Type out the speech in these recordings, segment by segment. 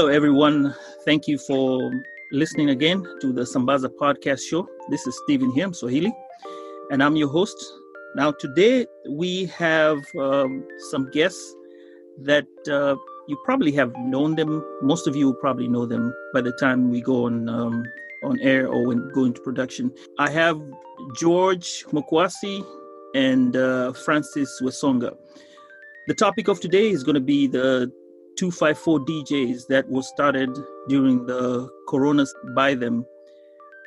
Hello, everyone. Thank you for listening again to the Sambaza podcast show. This is Stephen here, I'm Swahili, and I'm your host. Now, today we have um, some guests that uh, you probably have known them. Most of you probably know them by the time we go on um, on air or when go into production. I have George Mokuasi and uh, Francis Wesonga. The topic of today is going to be the 254 DJs that was started during the Corona by them.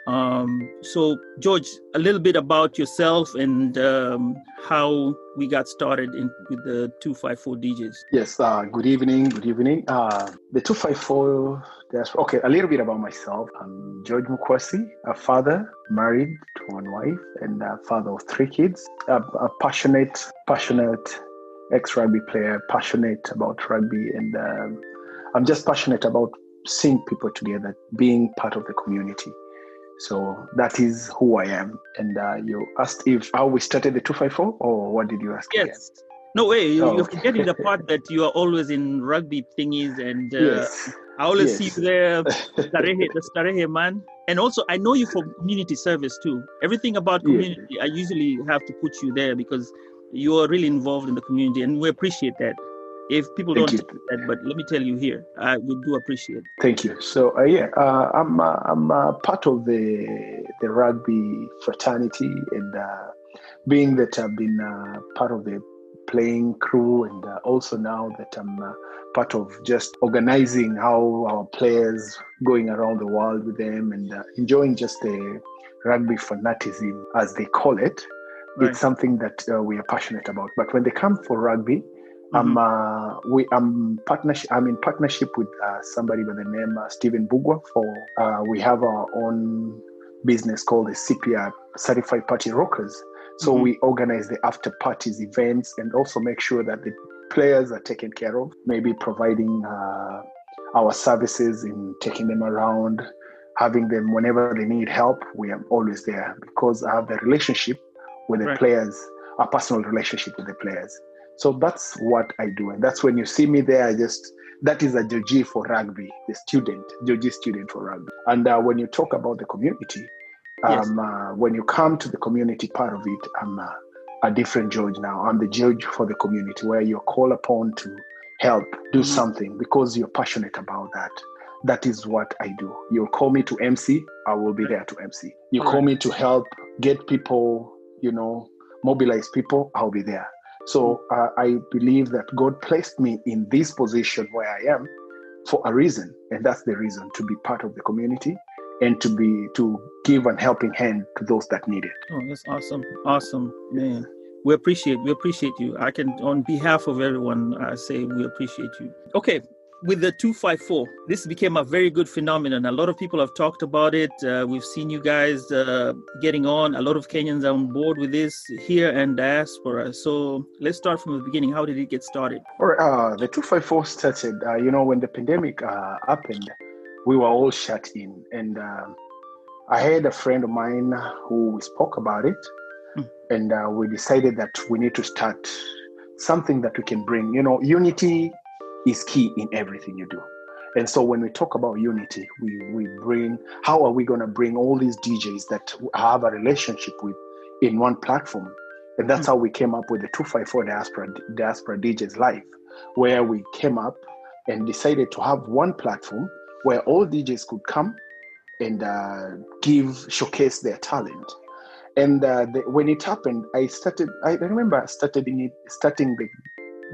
Um, so, George, a little bit about yourself and um, how we got started in, with the 254 DJs. Yes, uh, good evening. Good evening. Uh, the 254, that's okay, a little bit about myself. I'm George Mokuasi, a father, married to one wife, and a father of three kids. A, a passionate, passionate ex rugby player, passionate about rugby, and um, I'm just passionate about seeing people together, being part of the community. So that is who I am. And uh, you asked if how we started the 254, or what did you ask? Yes. Again? No way. You, Oh. You're forgetting the part that you are always in rugby thingies, and uh, yes. I always yes. see you there, Starehe, the Starehe man. And also, I know you for community service too. Everything about Yeah. community, I usually have to put you there because you are really involved in the community, and we appreciate that. If people Thank don't that, but let me tell you here, I we do appreciate. Thank you. So uh, yeah, uh, I'm uh, I'm uh, part of the the rugby fraternity, and uh, being that I've been uh, part of the playing crew, and uh, also now that I'm uh, part of just organizing how our players going around the world with them, and uh, enjoying just the rugby fanaticism as they call it. Right. It's something that uh, we are passionate about. But when they come for rugby, I'm Mhm. uh, we I'm partnership. I'm in partnership with uh, somebody by the name uh, Stephen Bugwa. For uh, we have our own business called the CPR Certified Party Rockers. So Mhm. we organize the after parties events and also make sure that the players are taken care of. Maybe providing uh, our services in taking them around, having them whenever they need help. We are always there because I have the relationship with the Right. players, a personal relationship with the players. So that's what I do. And that's when you see me there, I just, that is a Joji for rugby, the student, Joji student for rugby. And uh, when you talk about the community, Yes. um, uh, when you come to the community part of it, I'm uh, a different judge now. I'm the judge for the community where you're called upon to help, do Mhm. something because you're passionate about that. That is what I do. You call me to MC, I will be there to MC. You All call right. me to help get people, you know, mobilize people, I'll be there. So uh, I believe that God placed me in this position where I am for a reason, and that's the reason to be part of the community and to be to give an helping hand to those that need it. Oh, that's awesome. Awesome, man. We appreciate we appreciate you. I can on behalf of everyone I say we appreciate you. Okay, with the 254, this became a very good phenomenon. A lot of people have talked about it. Uh, we've seen you guys uh, getting on. A lot of Kenyans are on board with this here and diaspora. So let's start from the beginning. How did it get started? All right, uh, the 254 started, uh, you know, when the pandemic uh, happened, we were all shut in. And um I had a friend of mine who spoke about it, Hmm. and uh, we decided that we need to start something that we can bring. You know, unity is key in everything you do. And so when we talk about unity, we, we bring how are we going to bring all these DJs that have a relationship with in one platform? And that's how we came up with the 254 Diaspora, Diaspora DJs Live, where we came up and decided to have one platform where all DJs could come and uh, give, showcase their talent. And uh, the, when it happened, I started, I remember starting it, starting the,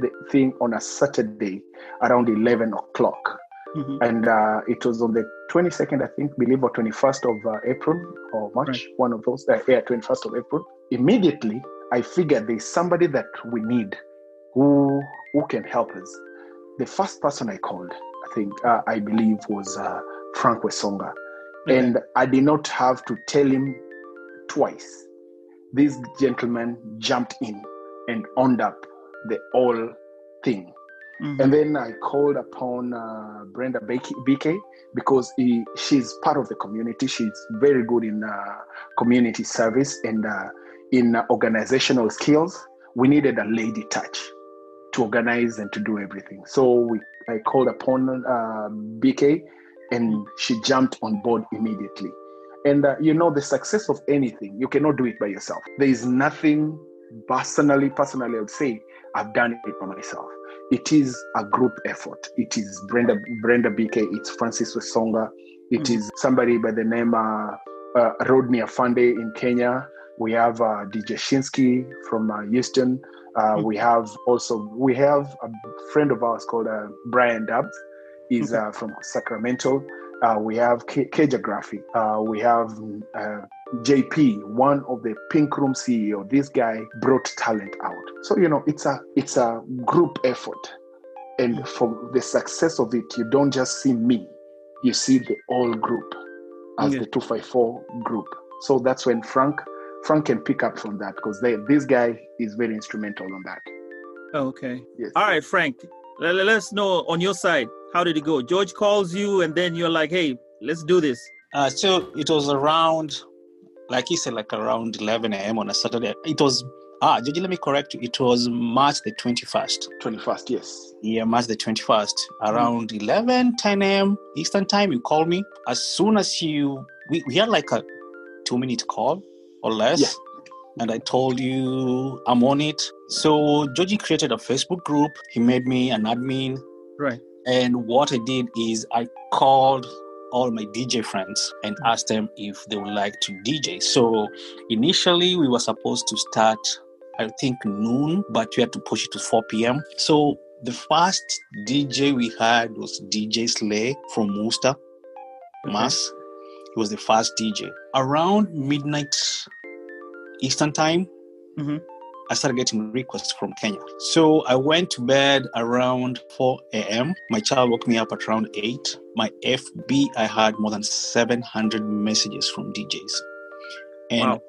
the thing on a Saturday around 11 o'clock. Mhm. and uh, it was on the 22nd, I think, believe, or 21st of uh, April or March, Right. one of those. Uh, yeah, 21st of April. Immediately, I figured there's somebody that we need who who can help us. The first person I called, I think, uh, I believe, was uh, Frank Wesonga, Okay. and I did not have to tell him twice. This gentleman jumped in and owned up the whole thing. Mhm. And then I called upon uh, Brenda BK, BK because he, she's part of the community. She's very good in uh, community service and uh, in uh, organizational skills. We needed a lady touch to organize and to do everything. So we, I called upon uh, BK and she jumped on board immediately. And uh, you know, the success of anything, you cannot do it by yourself. There is nothing personally, personally, I would say, I've done it by myself it is a group effort. It is Brenda Brenda BK, it's Francis Wesonga, It Mhm. is somebody by the name uh, uh, Rodney Afande in Kenya. We have uh, DJ Shinsky from uh, Houston. Uh, Mhm. We have also we have a friend of ours called uh, Brian Dubs. He's uh, from Sacramento. Uh, we have K- Graphic. Uh, we have uh, JP, one of the Pink Room CEO. This guy brought talent out. So you know, it's a it's a group effort, and for the success of it, you don't just see me, you see the whole group as Yeah. the two five four group. So that's when Frank Frank can pick up from that because this guy is very instrumental on that. Oh, okay. Yes. All right, Frank. Let, let us know on your side. How did it go? George calls you, and then you're like, "Hey, let's do this." Uh, so it was around, like you said, like around 11 a.m. on a Saturday. It was, ah, Georgie, let me correct you. It was March the 21st. Twenty first, yes. Yeah, March the 21st. Around 11, 10 a.m. Eastern time, you called me. As soon as you, we, we had like a two minute call or less. Yeah. And I told you I'm on it. So Georgie created a Facebook group. He made me an admin. Right. And what I did is I called all my DJ friends and asked them if they would like to DJ. So initially we were supposed to start, I think noon, but we had to push it to 4 p.m. So the first DJ we had was DJ Slay from Worcester, Okay. Mass. He was the first DJ. Around midnight Eastern time, Mhm. I started getting requests from Kenya. So I went to bed around 4 a.m. My child woke me up at around 8. My FB, I had more than 700 messages from DJs. And Wow.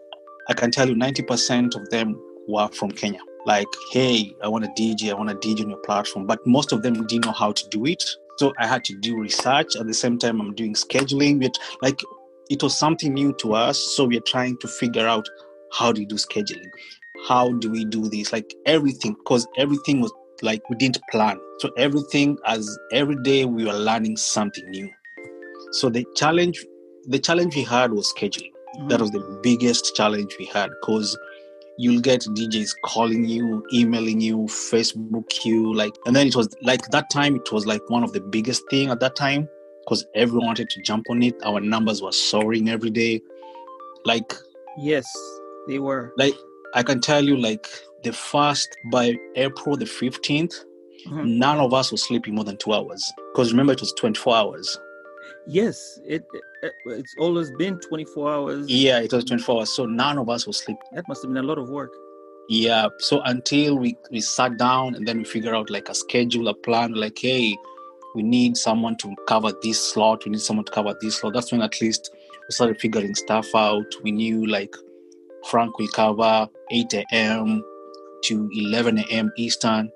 I can tell you 90% of them were from Kenya. Like, hey, I want a DJ, I want a DJ on your platform. But most of them didn't know how to do it. So I had to do research. At the same time, I'm doing scheduling. It, like, it was something new to us. So we're trying to figure out how do you do scheduling? How do we do this? Like everything, because everything was like we didn't plan. So everything as every day we were learning something new. So the challenge, the challenge we had was scheduling. That Mhm. was the biggest challenge we had because you'll get DJs calling you, emailing you, Facebook you, like, and then it was like that time. It was like one of the biggest thing at that time because everyone wanted to jump on it. Our numbers were soaring every day. Like Yes, they were. like I can tell you, like the first by April the 15th, Mhm. none of us was sleeping more than two hours. Because remember, it was 24 hours. Yes, it, it it's always been 24 hours. Yeah, it was 24 hours. So none of us was sleeping. That must have been a lot of work. Yeah. So until we, we sat down and then we figure out like a schedule, a plan, like, hey, we need someone to cover this slot. We need someone to cover this slot. That's when at least we started figuring stuff out. We knew like Frank will cover 8 a.m. to 11 a.m. Eastern.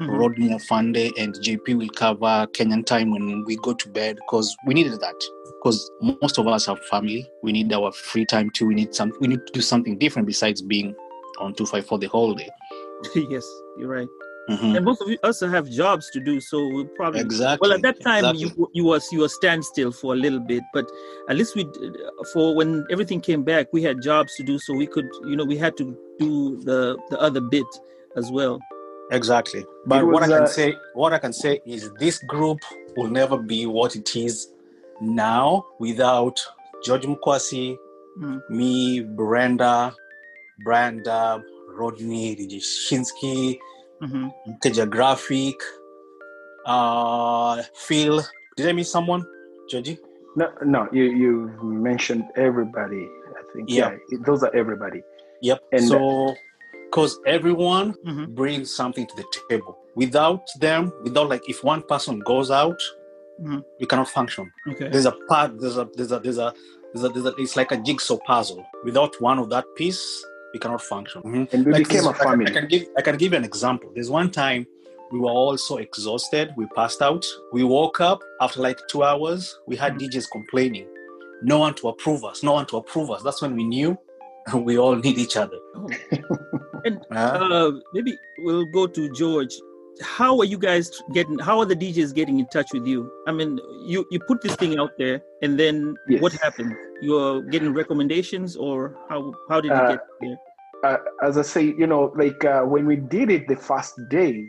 Mhm. Rodney Afande and JP will cover Kenyan time when we go to bed because we needed that. Because most of us have family, we need our free time too. We need some. We need to do something different besides being on two five four the whole day. yes, you're right. Mhm. And most of you also have jobs to do, so we'll probably. Exactly. Well, at that time, exactly. you you was you were standstill for a little bit, but at least we did- for when everything came back, we had jobs to do, so we could you know we had to do the the other bit as well. exactly. But It what I can uh, say, what I can say is this group will never be what it is now without George Mokuasi, Mhm. me, Brenda, Brenda, Rodney, DJ Shinsky, hmm Teja Graphic, uh, Phil, Did I miss someone, Georgie? No, no, you you mentioned everybody. I think Yeah. yeah, those are everybody. Yep. And- so, because everyone Mhm. brings something to the table. Without them, without like if one person goes out, Mhm. we cannot function. Okay. There's a part. There's a there's a there's a there's a, there's a it's like a jigsaw puzzle. Without one of that piece, we cannot function. Mhm. And we Like became this- a I can- family. I can give I can give you an example. There's one time we were all so exhausted, we passed out. We woke up after like two hours. We had DJs complaining, no one to approve us, no one to approve us. That's when we knew we all need each other. Oh. Uh, Uh, maybe we'll go to George. How are you guys getting? How are the DJs getting in touch with you? I mean, you you put this thing out there, and then Yes. what happened? You're getting recommendations, or how how did it Uh, get there? Uh, as I say, you know, like uh, when we did it the first day,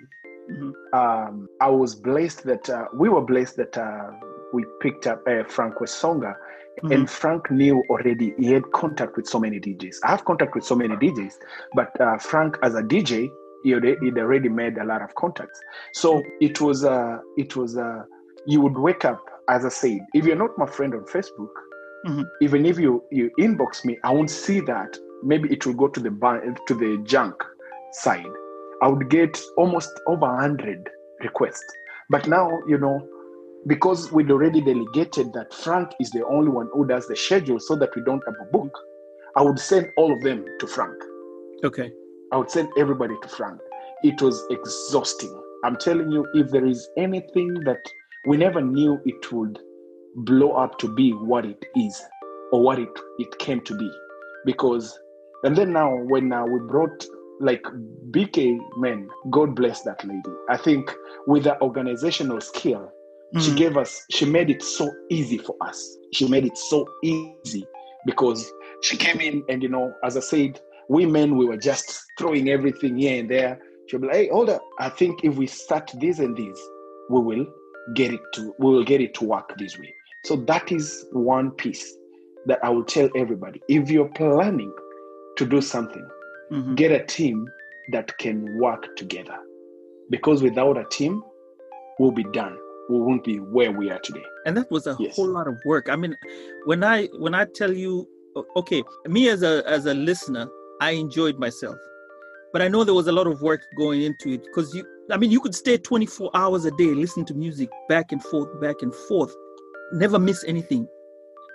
Mhm. um, I was blessed that uh, we were blessed that uh, we picked up uh, Frank Wesonga, Mhm. and Frank knew already he had contact with so many DJs. I have contact with so many DJs, but uh, Frank as a DJ, he already, he'd already made a lot of contacts. So it was, uh, it was, uh, you would wake up, as I said, if you're not my friend on Facebook, Mhm. even if you you inbox me, I won't see that. Maybe it will go to the ban- to the junk side. I would get almost over hundred requests. But now, you know, because we'd already delegated that Frank is the only one who does the schedule so that we don't have a book, I would send all of them to Frank. Okay. I would send everybody to Frank. It was exhausting. I'm telling you, if there is anything that we never knew it would blow up to be what it is or what it, it came to be. Because, and then now when uh, we brought like BK men, God bless that lady. I think with the organizational skill, she Mhm. gave us, she made it so easy for us. She made it so easy because she came in and, you know, as I said, we men, we were just throwing everything here and there. She'll be like, hey, hold up. I think if we start this and this, we will get it to, we will get it to work this way. So that is one piece that I will tell everybody. If you're planning to do something, Mhm. get a team that can work together. Because without a team, we'll be done. We won't be where we are today. and that was a Yes. whole lot of work i mean when i when i tell you okay me as a as a listener i enjoyed myself but i know there was a lot of work going into it because you i mean you could stay 24 hours a day listening to music back and forth back and forth never miss anything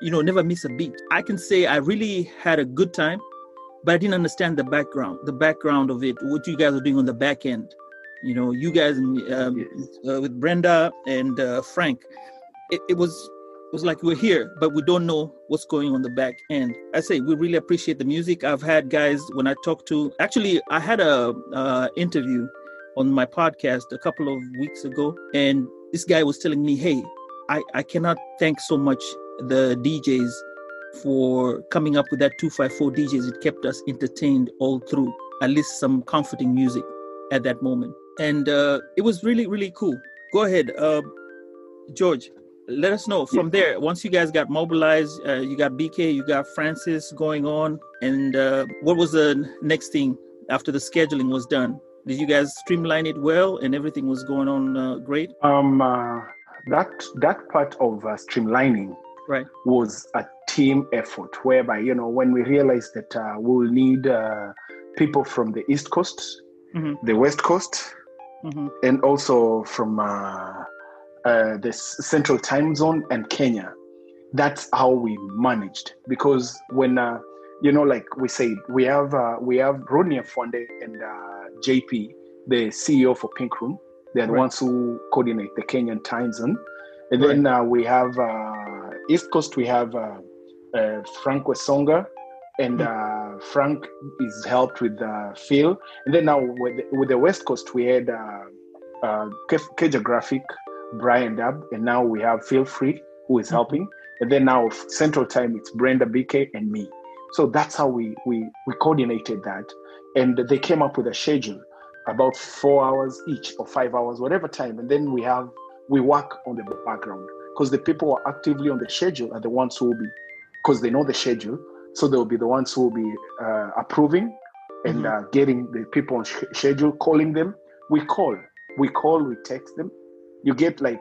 you know never miss a beat i can say i really had a good time but i didn't understand the background the background of it what you guys are doing on the back end. You know you guys um, Yes. uh, with brenda and uh, frank it, it was it was like we're here but we don't know what's going on the back end. I say we really appreciate the music. I've had guys when i talk to actually i had a uh, interview on my podcast a couple of weeks ago and this guy was telling me hey i i cannot thank so much the djs for coming up with that 254 djs it kept us entertained all through at least some comforting music at that moment. And uh, it was really really cool. Go ahead uh, george let us know from there. Once you guys got mobilized uh, you got bk you got francis going on and uh, what was the next thing after the scheduling was done? Did you guys streamline it well and everything was going on uh, great? Um, uh, that that part of uh, streamlining Right. was a team effort, whereby you know when we realized that uh, we'll need uh, people from the East Coast, Mhm. the West Coast, hmm and also from uh, uh, the Central Time Zone and Kenya. That's how we managed because when uh, you know, like we said, we have uh, we have Rodney Afande and uh, JP, the CEO for Pink Room. They're the Right. ones who coordinate the Kenyan time zone, and then uh, we have uh, East Coast. We have uh, Frank Wesonga, and uh, Frank is helped with uh, Phil. And then now with the, with the West Coast, we had uh, uh, Keja Graphic, Brian Dab, and now we have Feel Free who is helping. And then now Central Time, it's Brenda BK and me. So that's how we we we coordinated that, and they came up with a schedule about four hours each or five hours, whatever time. And then we have we work on the background because the people who are actively on the schedule are the ones who will be because they know the schedule, so they'll be the ones who will be uh, approving and uh, getting the people on sch- schedule, calling them. We call, we call, we text them. You get like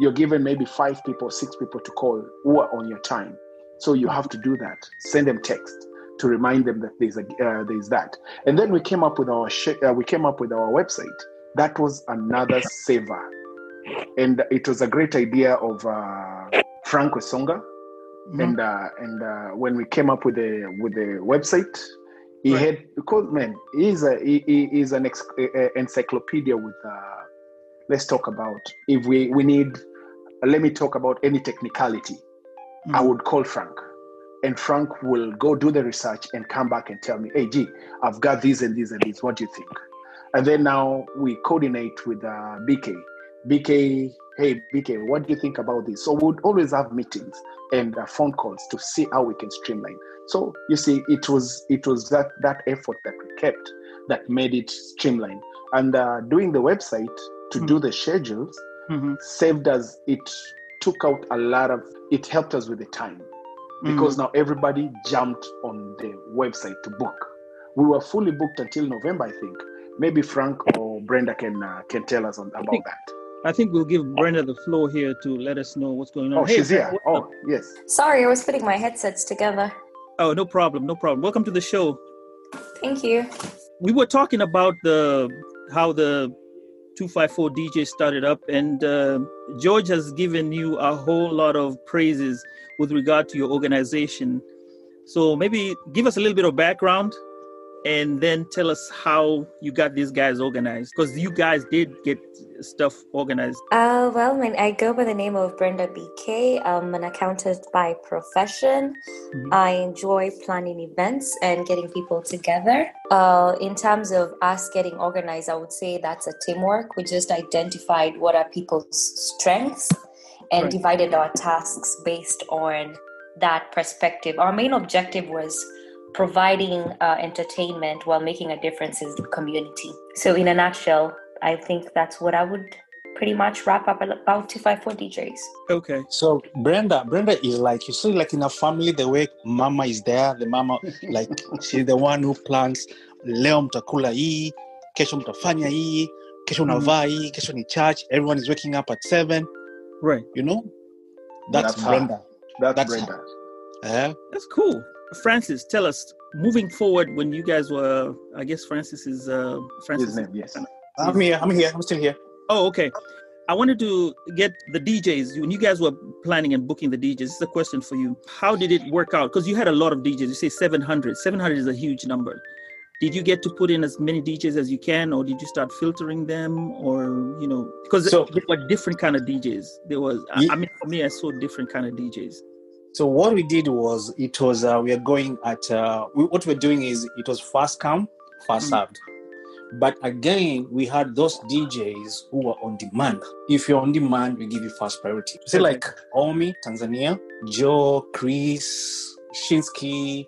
you're given maybe five people, six people to call who are on your time. So you have to do that. Send them text to remind them that there's a uh, there's that. And then we came up with our sh- uh, we came up with our website. That was another saver, and it was a great idea of uh, Frank Wesonga. Mhm. And uh, and uh, when we came up with the with the website, he Right. had because man, he's a he, he is an ex- a- encyclopedia with. Uh, let's talk about if we we need. let me talk about any technicality. I Mhm. would call Frank, and Frank will go do the research and come back and tell me, "Hey, G, I've got these and these and these. What do you think?" And then now we coordinate with uh, BK. BK, hey BK, what do you think about this? So we'd always have meetings and uh, phone calls to see how we can streamline. So you see, it was it was that that effort that we kept that made it streamline. And uh, doing the website to do the schedules Mhm. saved us. It took out a lot of. It helped us with the time because now everybody jumped on the website to book. We were fully booked until November, I think. Maybe Frank or Brenda can uh, can tell us on, about that. I think we'll give Brenda the floor here to let us know what's going on. Oh, Hey, she's here. what's? Oh, yes. Sorry, I was putting my headsets together. Oh, no problem, no problem. Welcome to the show. Thank you. We were talking about the how the 254 DJ started up, and uh, George has given you a whole lot of praises with regard to your organization. So maybe give us a little bit of background, and then tell us how you got these guys organized, because you guys did get stuff organized. Uh, well, my, I go by the name of Brenda BK. I'm an accountant by profession. Mhm. I enjoy planning events and getting people together. Uh, in terms of us getting organized, I would say that's a teamwork. We just identified what are people's strengths and Right. divided our tasks based on that perspective. Our main objective was providing uh, entertainment while making a difference in the community. So, in a nutshell, I think that's what I would pretty much wrap up about 254 DJs. Okay. So Brenda, Brenda is like you see, like in a family, the way mama is there, the mama like she's the one who plans. Leo mtakula hii, kesho mtafanya hii, kesho Mhm. unavaa hii, kesho ni church. Everyone is waking up at seven. Right. You know, that's, That's her. Brenda. That's, That's- Brenda. Eh? That's cool. Francis, tell us moving forward when you guys were, I guess Francis is uh, Francis. His name, yes. I'm here. I'm here. I'm still here. Oh, okay. I wanted to get the DJs. When you guys were planning and booking the DJs, this is a question for you. How did it work out? Because you had a lot of DJs. You say 700. 700 is a huge number. Did you get to put in as many DJs as you can, or did you start filtering them, or you know, because So- there were different kind of DJs. There was, I, Ye- I mean, for me, I saw different kind of DJs. So what we did was it was uh, we are going at uh, we, what we're doing is it was fast come fast Mhm. served. But again, we had those DJs who were on demand. If you're on demand, we give you first priority. Say Okay. like Omi, Tanzania, Joe, Chris, Shinsky,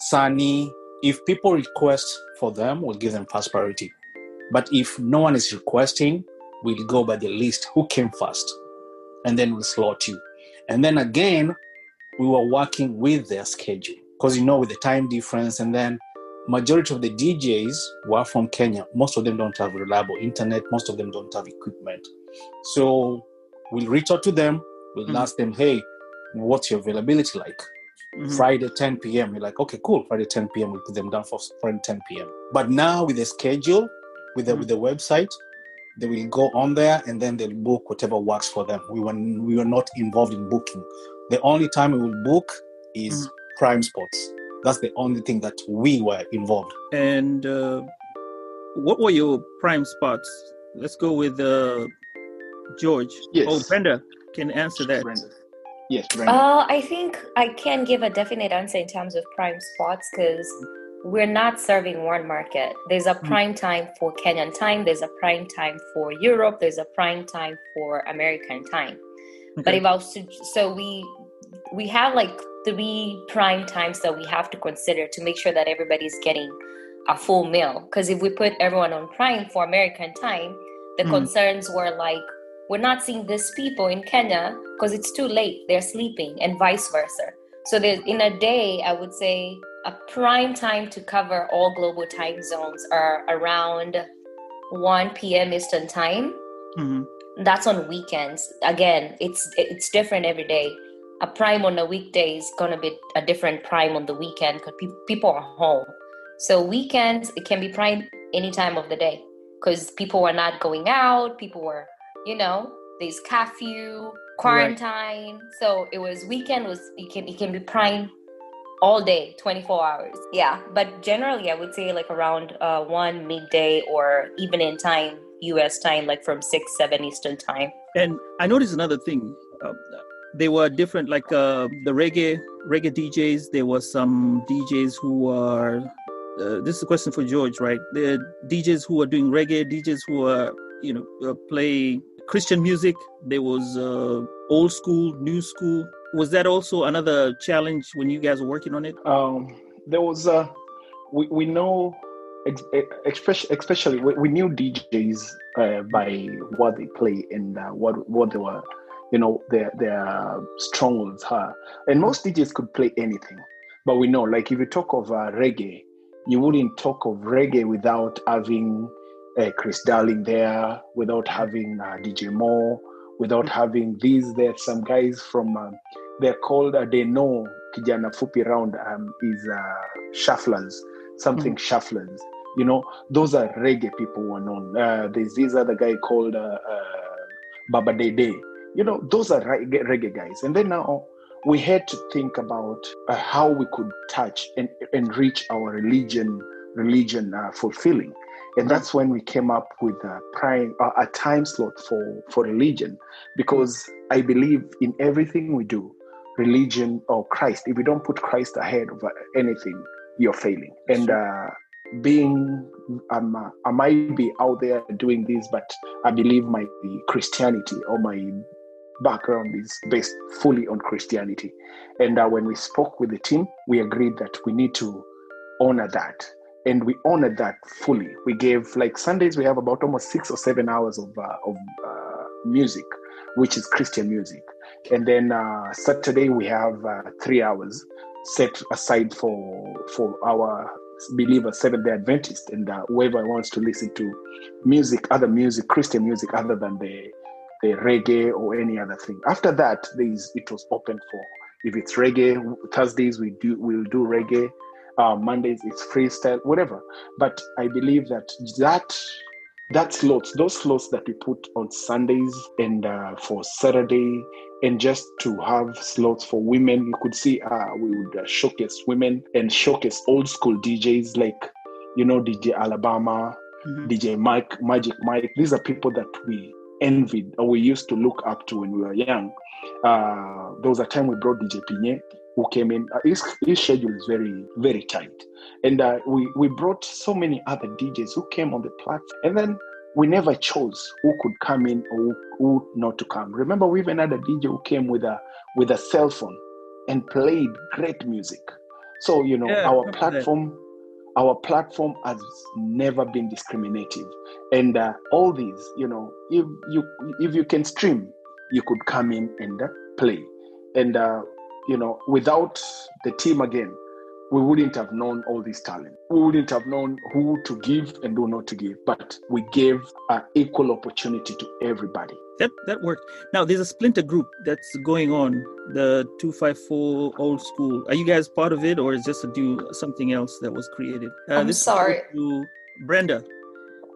Sunny. If people request for them, we'll give them first priority. But if no one is requesting, we'll go by the list who came first, and then we'll slot you. And then again, we were working with their schedule because you know with the time difference and then majority of the djs were from kenya. Most of them don't have reliable internet. Most of them don't have equipment. So we'll reach out to them. We'll Mhm. ask them hey what's your availability like? Mhm. friday 10 p.m you're like okay cool. Friday 10 p.m we'll put them down for friday 10 p.m but now with the schedule with the, Mhm. with the website they will go on there and then they'll book whatever works for them. We were we were not involved in booking the only time we will book is prime spots. That's the only thing that we were involved. And uh, what were your prime spots? Let's go with uh, George. Yes. Oh, Brenda can answer that. Brenda. Yes, Brenda. Uh, I think I can give a definite answer in terms of prime spots because we're not serving one market. There's a prime time for Kenyan time, there's a prime time for Europe, there's a prime time for American time. But Okay. if I was to, so we we have like three prime times that we have to consider to make sure that everybody's getting a full meal. Because if we put everyone on prime for American time, the Mhm. concerns were like we're not seeing these people in Kenya because it's too late; they're sleeping, and vice versa. So in a day, I would say a prime time to cover all global time zones are around 1 p.m. Eastern time. Mhm. that's on weekends. Again, it's it's different every day. A prime on a weekday is gonna be a different prime on the weekend because pe- people are home. So weekends it can be prime any time of the day because people were not going out. People were, you know, there's curfew, quarantine. Right. So it was weekend was it can it can be prime all day 24 hours yeah but generally i would say like around uh, one midday or evening time us time like from 6 7 eastern time and i noticed another thing uh, they were different like uh, the reggae reggae djs there were some djs who are uh, this is a question for george right? The djs who are doing reggae djs who are you know uh, play christian music. There was uh, old school new school. Was that also another challenge when you guys were working on it? Um, there was uh, we, we know, especially, especially we knew DJs uh, by what they play and uh, what what they were, you know, their their strongholds are. And most DJs could play anything, but we know, like if you talk of uh, reggae, you wouldn't talk of reggae without having uh, Chris Darling there, without having uh, DJ Mo, without having these. There some guys from um, they're called uh, they know kijana fupi round um, is uh, shufflers, something mm. shufflers. You know, those are reggae people who are known. Uh, there's this other guy called uh, uh, Baba Dede. You know, those are reggae, reggae guys. And then now we had to think about uh, how we could touch and, and reach our religion religion uh, fulfilling. And that's when we came up with a prime a time slot for for religion. Because i believe in everything we do religion or christ if you don't put christ ahead of anything you're failing. And uh, being um, uh, i might be out there doing this but i believe my christianity or my background is based fully on christianity. And uh, when we spoke with the team we agreed that we need to honor that. And we honored that fully. We gave like Sundays we have about almost six or seven hours of uh, of uh, music, which is Christian music, and then uh, Saturday we have uh, three hours set aside for for our believers, Seventh Day Adventist, and uh, whoever wants to listen to music, other music, Christian music, other than the the reggae or any other thing. After that, there is it was open for if it's reggae. Thursdays we do we'll do reggae uh, Mondays it's freestyle, whatever. But I believe that that that slots, those slots that we put on Sundays and uh, for Saturday, and just to have slots for women, you could see uh, we would uh, showcase women and showcase old school DJs like, you know, DJ Alabama, mm-hmm. DJ Mike, Magic Mike. These are people that we envied or we used to look up to when we were young. Uh, there was a time we brought DJ Pinye who came in. Uh, his, his schedule is very, very tight. And uh, we, we brought so many other DJs who came on the platform. And then we never chose who could come in or who, who not to come. Remember, we even had a DJ who came with a with a cell phone and played great music. So you know, yeah, our platform, our platform has never been discriminative, and uh, all these, you know, if you if you can stream, you could come in and uh, play. And uh, you know, without the team again, we wouldn't have known all this talent. We wouldn't have known who to give and who not to give. But we gave an equal opportunity to everybody. That that worked. Now there's a splinter group that's going on, the two five four old school. Are you guys part of it, or is just to do something else that was created? Uh, I'm sorry, to Brenda.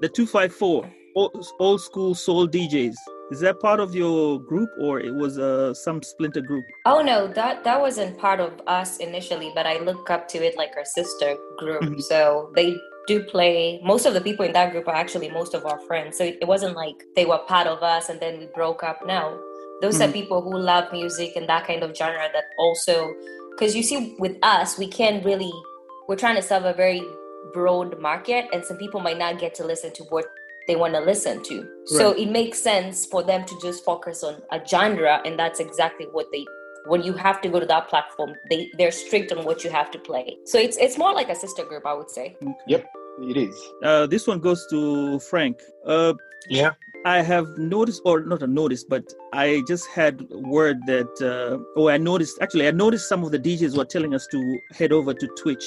The two five four old, old school soul DJs. Is that part of your group, or it was uh, some splinter group? Oh no, that that wasn't part of us initially, but I look up to it like our sister group. Mm-hmm. So they do play. Most of the people in that group are actually most of our friends. So it, it wasn't like they were part of us and then we broke up. No, those mm-hmm. are people who love music and that kind of genre. That also, because you see, with us, we can't really. We're trying to serve a very broad market, and some people might not get to listen to what they want to listen to. Right. So it makes sense for them to just focus on a genre, and that's exactly what they. When you have to go to that platform, they they're strict on what you have to play. So it's it's more like a sister group, I would say. Yep, it is. Uh, this one goes to Frank. Uh, yeah. I have noticed, or not a notice, but I just had word that, uh, oh, I noticed, actually, I noticed some of the DJs were telling us to head over to Twitch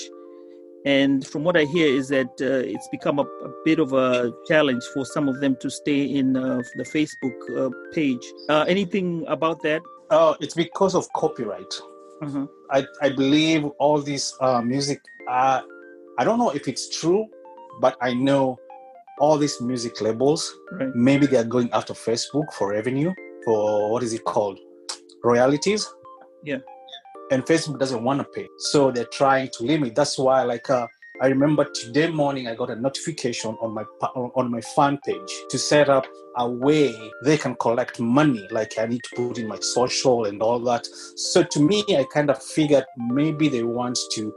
And from what I hear, is that uh, it's become a, a, bit of a challenge for some of them to stay in uh, the Facebook uh, page. Uh, anything about that? Uh, it's because of copyright. Mm-hmm. I, I believe all these uh, music. I don't know if it's true, but I know all these music labels. Right. Maybe they are going after Facebook for revenue for what is it called, royalties. Yeah and Facebook doesn't want to pay. So they're trying to limit. That's why, like, uh, I remember today morning I got a notification on my on my fan page to set up a way they can collect money. Like I need to put in my social and all that. So to me, I kind of figured maybe they want to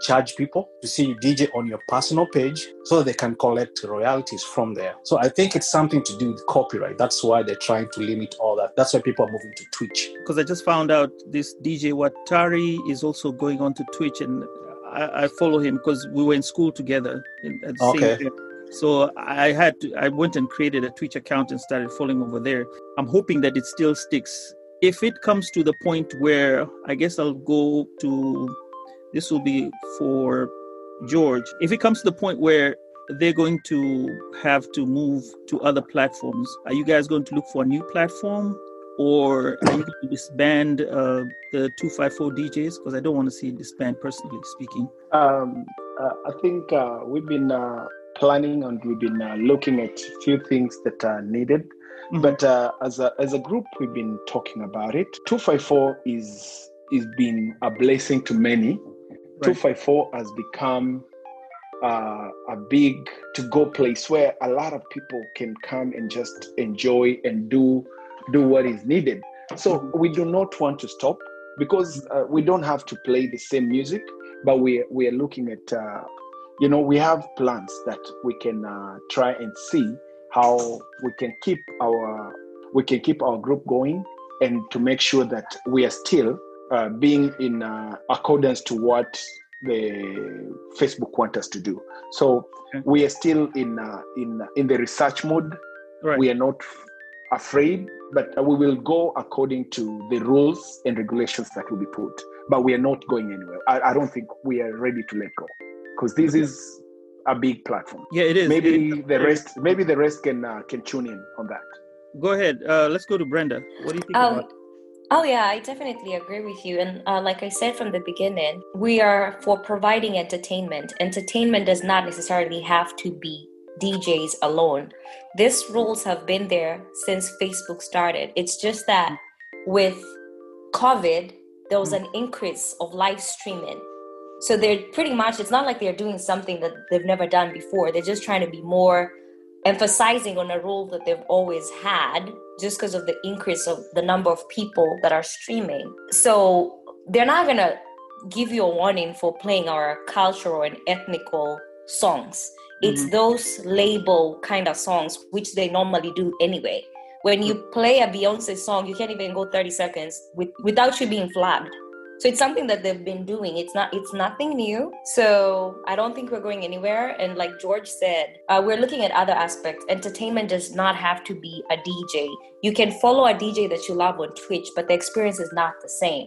charge people to see you DJ on your personal page so they can collect royalties from there. So I think it's something to do with copyright. That's why they're trying to limit all that. That's why people are moving to Twitch. Because I just found out this DJ Watari is also going on to Twitch and I, I follow him because we were in school together in, at the okay. same time. So I had to, I went and created a Twitch account and started following over there. I'm hoping that it still sticks. If it comes to the point where I guess I'll go to this will be for George. If it comes to the point where they're going to have to move to other platforms, are you guys going to look for a new platform? Or are you going to disband uh, the 254 DJs? Because I don't want to see it disband, personally speaking. Um, uh, I think uh, we've been uh, planning and we've been uh, looking at a few things that are needed. Mm-hmm. But uh, as, a, as a group, we've been talking about it. 254 is is been a blessing to many 254 has become uh, a big to go place where a lot of people can come and just enjoy and do do what is needed so mm-hmm. we do not want to stop because uh, we don't have to play the same music but we we are looking at uh, you know we have plans that we can uh, try and see how we can keep our we can keep our group going and to make sure that we are still uh, being in uh, accordance to what the Facebook want us to do. So okay. we are still in uh, in in the research mode. Right. We are not afraid, but we will go according to the rules and regulations that will be put. But we are not going anywhere. I, I don't think we are ready to let go because this is a big platform. Yeah, it is. Maybe it, the rest. Maybe the rest can uh, can tune in on that. Go ahead. Uh, let's go to Brenda. What do you think um, about? Oh, yeah, I definitely agree with you. And uh, like I said from the beginning, we are for providing entertainment. Entertainment does not necessarily have to be DJs alone. These rules have been there since Facebook started. It's just that with COVID, there was hmm. an increase of live streaming. So they're pretty much, it's not like they're doing something that they've never done before. They're just trying to be more emphasizing on a rule that they've always had just because of the increase of the number of people that are streaming. So they're not going to give you a warning for playing our cultural and ethnical songs. It's mm-hmm. those label kind of songs, which they normally do anyway. When you play a Beyonce song, you can't even go 30 seconds with, without you being flagged. So it's something that they've been doing. It's not it's nothing new. So i don't think we're going anywhere. And like george said uh, we're looking at other aspects. Entertainment does not have to be a dj you can follow a dj that you love on twitch but the experience is not the same.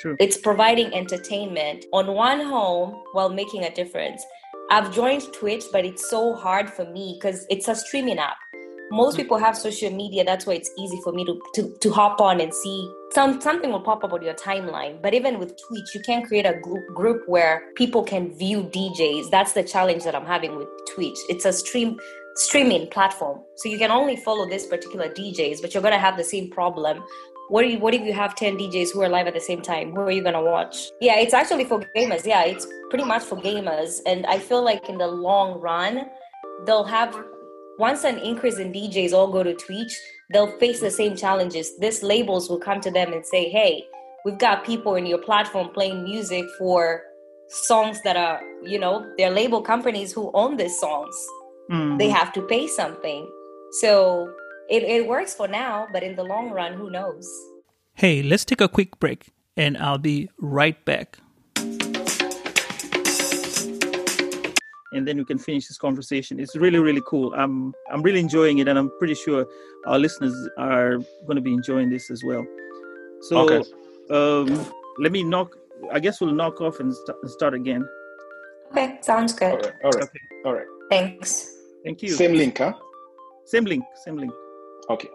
True. it's providing entertainment on one home while making a difference i've joined twitch but it's so hard for me because it's a streaming app. Most mm-hmm. people have social media that's why it's easy for me to, to, to hop on and see. Some something will pop up on your timeline but even with twitch you can create a group, group where people can view djs that's the challenge that i'm having with twitch. It's a stream streaming platform. So you can only follow this particular djs but you're going to have the same problem what, you, what if you have 10 DJs who are live at the same time? Who are you going to watch? Yeah, it's actually for gamers. Yeah, it's pretty much for gamers. And I feel like in the long run, they'll have once an increase in DJs all go to Twitch, they'll face the same challenges. These labels will come to them and say, hey, we've got people in your platform playing music for songs that are, you know, they're label companies who own these songs. Mm. They have to pay something. So it, it works for now, but in the long run, who knows? Hey, let's take a quick break and I'll be right back. and then we can finish this conversation. It's really, really cool. I'm I'm really enjoying it, and I'm pretty sure our listeners are going to be enjoying this as well. So, okay. um, let me knock. I guess we'll knock off and, st- and start again. Okay, sounds good. right. All right. Okay. All right. Thanks. Thank you. Same link, huh? Same link. Same link. Okay.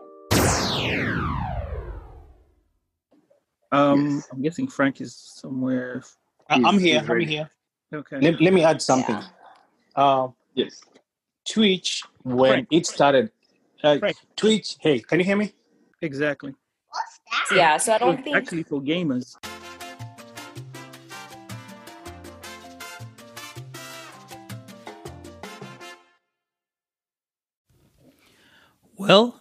Um, Yes. I'm guessing Frank is somewhere. I- I'm here. I'm here. Okay. Let, let me add something. Yeah. Um, Yes. Twitch, when Frank. it started, uh, Twitch, hey, can you hear me? Exactly. What's that? Yeah, so I don't It's think Actually, for gamers. Well,